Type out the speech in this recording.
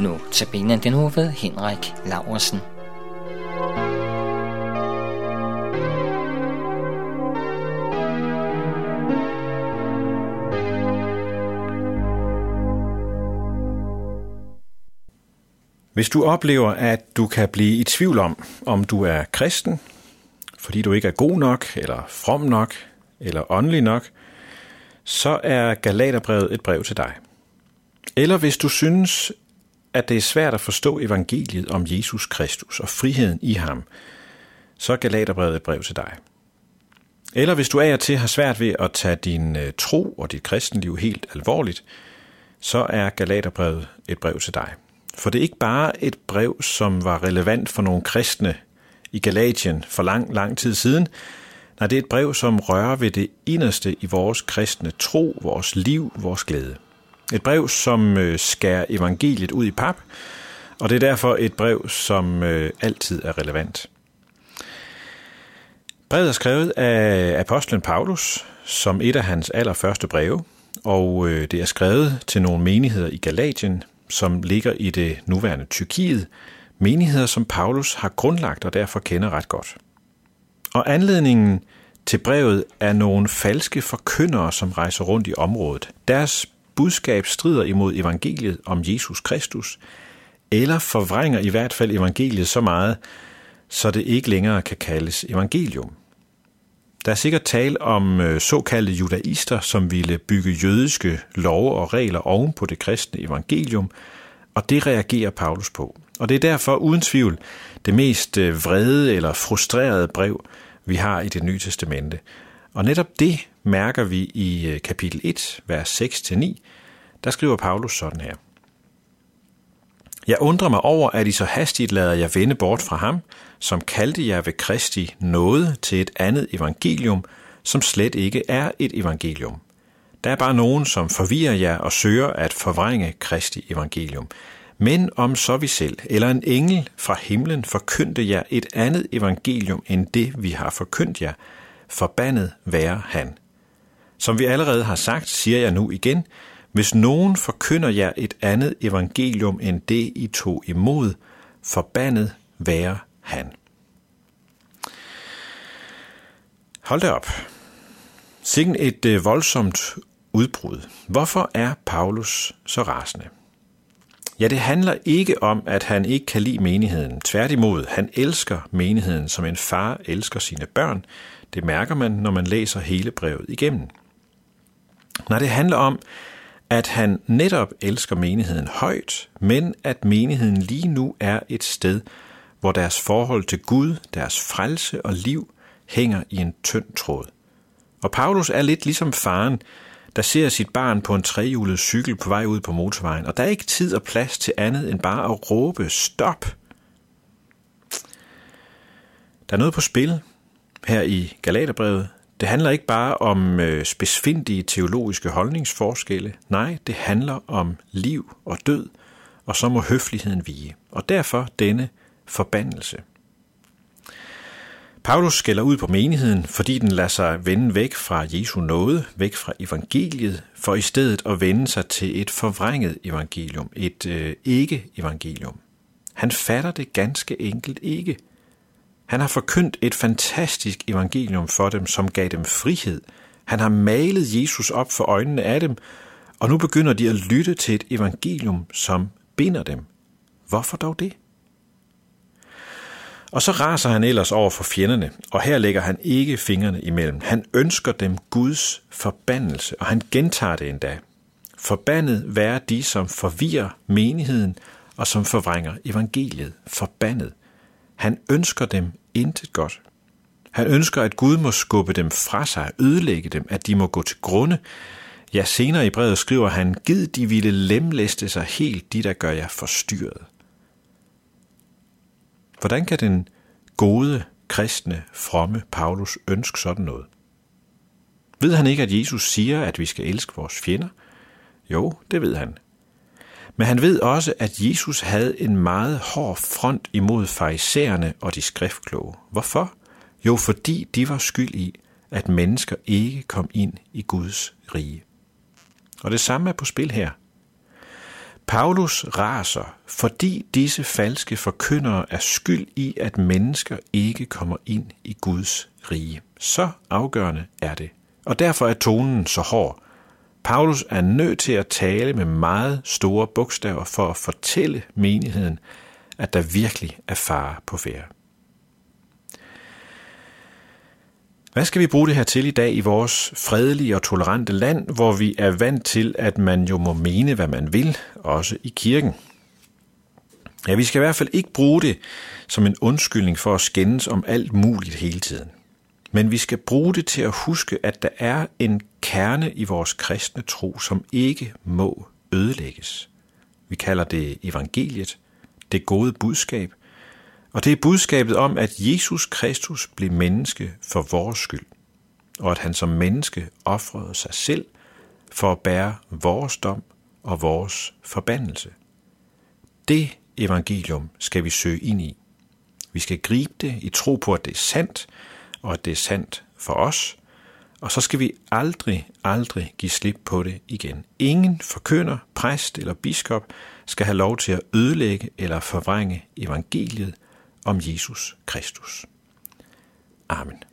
Nu tabiner den nu ved Henrik Laursen. Hvis du oplever, at du kan blive i tvivl om, om du er kristen, fordi du ikke er god nok, eller from nok, eller åndelig nok, så er Galaterbrevet et brev til dig. Eller hvis du synes, at det er svært at forstå evangeliet om Jesus Kristus og friheden i ham, så er Galaterbrevet et brev til dig. Eller hvis du af og til har svært ved at tage din øh, tro og dit kristenliv helt alvorligt, så er Galaterbrevet et brev til dig. For det er ikke bare et brev, som var relevant for nogle kristne i Galatien for lang, lang tid siden. Nej, det er et brev, som rører ved det inderste i vores kristne tro, vores liv, vores glæde. Et brev, som øh, skærer evangeliet ud i pap, og det er derfor et brev, som øh, altid er relevant. Brevet er skrevet af apostlen Paulus som et af hans allerførste breve, og øh, det er skrevet til nogle menigheder i Galatien, som ligger i det nuværende Tyrkiet, menigheder, som Paulus har grundlagt og derfor kender ret godt. Og anledningen til brevet er nogle falske forkyndere, som rejser rundt i området. Deres budskab strider imod evangeliet om Jesus Kristus, eller forvrænger i hvert fald evangeliet så meget, så det ikke længere kan kaldes evangelium. Der er sikkert tale om øh, såkaldte judaister, som ville bygge jødiske love og regler oven på det kristne evangelium, og det reagerer Paulus på. Og det er derfor uden tvivl det mest øh, vrede eller frustrerede brev, vi har i det nye testamente. Og netop det mærker vi i øh, kapitel 1, vers 6-9. Der skriver Paulus sådan her. Jeg undrer mig over, at I så hastigt lader jer vende bort fra ham, som kaldte jer ved Kristi nåde til et andet evangelium, som slet ikke er et evangelium. Der er bare nogen, som forvirrer jer og søger at forvrænge Kristi evangelium. Men om så vi selv, eller en engel fra himlen, forkyndte jer et andet evangelium end det, vi har forkyndt jer, forbandet være han. Som vi allerede har sagt, siger jeg nu igen, hvis nogen forkynder jer et andet evangelium end det, I tog imod, forbandet være han. Hold da op. Sikken et øh, voldsomt udbrud. Hvorfor er Paulus så rasende? Ja, det handler ikke om, at han ikke kan lide menigheden. Tværtimod, han elsker menigheden, som en far elsker sine børn. Det mærker man, når man læser hele brevet igennem. Når det handler om, at han netop elsker menigheden højt, men at menigheden lige nu er et sted, hvor deres forhold til Gud, deres frelse og liv hænger i en tynd tråd. Og Paulus er lidt ligesom faren, der ser sit barn på en trehjulet cykel på vej ud på motorvejen, og der er ikke tid og plads til andet end bare at råbe stop. Der er noget på spil her i Galaterbrevet. Det handler ikke bare om øh, teologiske holdningsforskelle. Nej, det handler om liv og død, og så må høfligheden vige. Og derfor denne forbandelse. Paulus skælder ud på menigheden, fordi den lader sig vende væk fra Jesu nåde, væk fra evangeliet, for i stedet at vende sig til et forvrænget evangelium, et øh, ikke-evangelium. Han fatter det ganske enkelt ikke. Han har forkyndt et fantastisk evangelium for dem, som gav dem frihed. Han har malet Jesus op for øjnene af dem, og nu begynder de at lytte til et evangelium, som binder dem. Hvorfor dog det? Og så raser han ellers over for fjenderne, og her lægger han ikke fingrene imellem. Han ønsker dem Guds forbandelse, og han gentager det endda. Forbandet være de, som forvirrer menigheden og som forvrænger evangeliet. Forbandet. Han ønsker dem intet godt. Han ønsker, at Gud må skubbe dem fra sig, ødelægge dem, at de må gå til grunde. Ja, senere i brevet skriver han, Gid de ville lemlæste sig helt, de der gør jer forstyrret. Hvordan kan den gode, kristne, fromme Paulus ønske sådan noget? Ved han ikke, at Jesus siger, at vi skal elske vores fjender? Jo, det ved han. Men han ved også, at Jesus havde en meget hård front imod farisæerne og de skriftkloge. Hvorfor? Jo, fordi de var skyld i, at mennesker ikke kom ind i Guds rige. Og det samme er på spil her. Paulus raser, fordi disse falske forkyndere er skyld i, at mennesker ikke kommer ind i Guds rige. Så afgørende er det. Og derfor er tonen så hård. Paulus er nødt til at tale med meget store bogstaver for at fortælle menigheden, at der virkelig er fare på færre. Hvad skal vi bruge det her til i dag i vores fredelige og tolerante land, hvor vi er vant til, at man jo må mene, hvad man vil, også i kirken? Ja, vi skal i hvert fald ikke bruge det som en undskyldning for at skændes om alt muligt hele tiden. Men vi skal bruge det til at huske, at der er en kerne i vores kristne tro, som ikke må ødelægges. Vi kalder det evangeliet, det gode budskab, og det er budskabet om, at Jesus Kristus blev menneske for vores skyld, og at han som menneske offrede sig selv for at bære vores dom og vores forbandelse. Det evangelium skal vi søge ind i. Vi skal gribe det i tro på, at det er sandt, og at det er sandt for os, og så skal vi aldrig, aldrig give slip på det igen. Ingen forkynder, præst eller biskop skal have lov til at ødelægge eller forvrænge evangeliet om Jesus Kristus. Amen.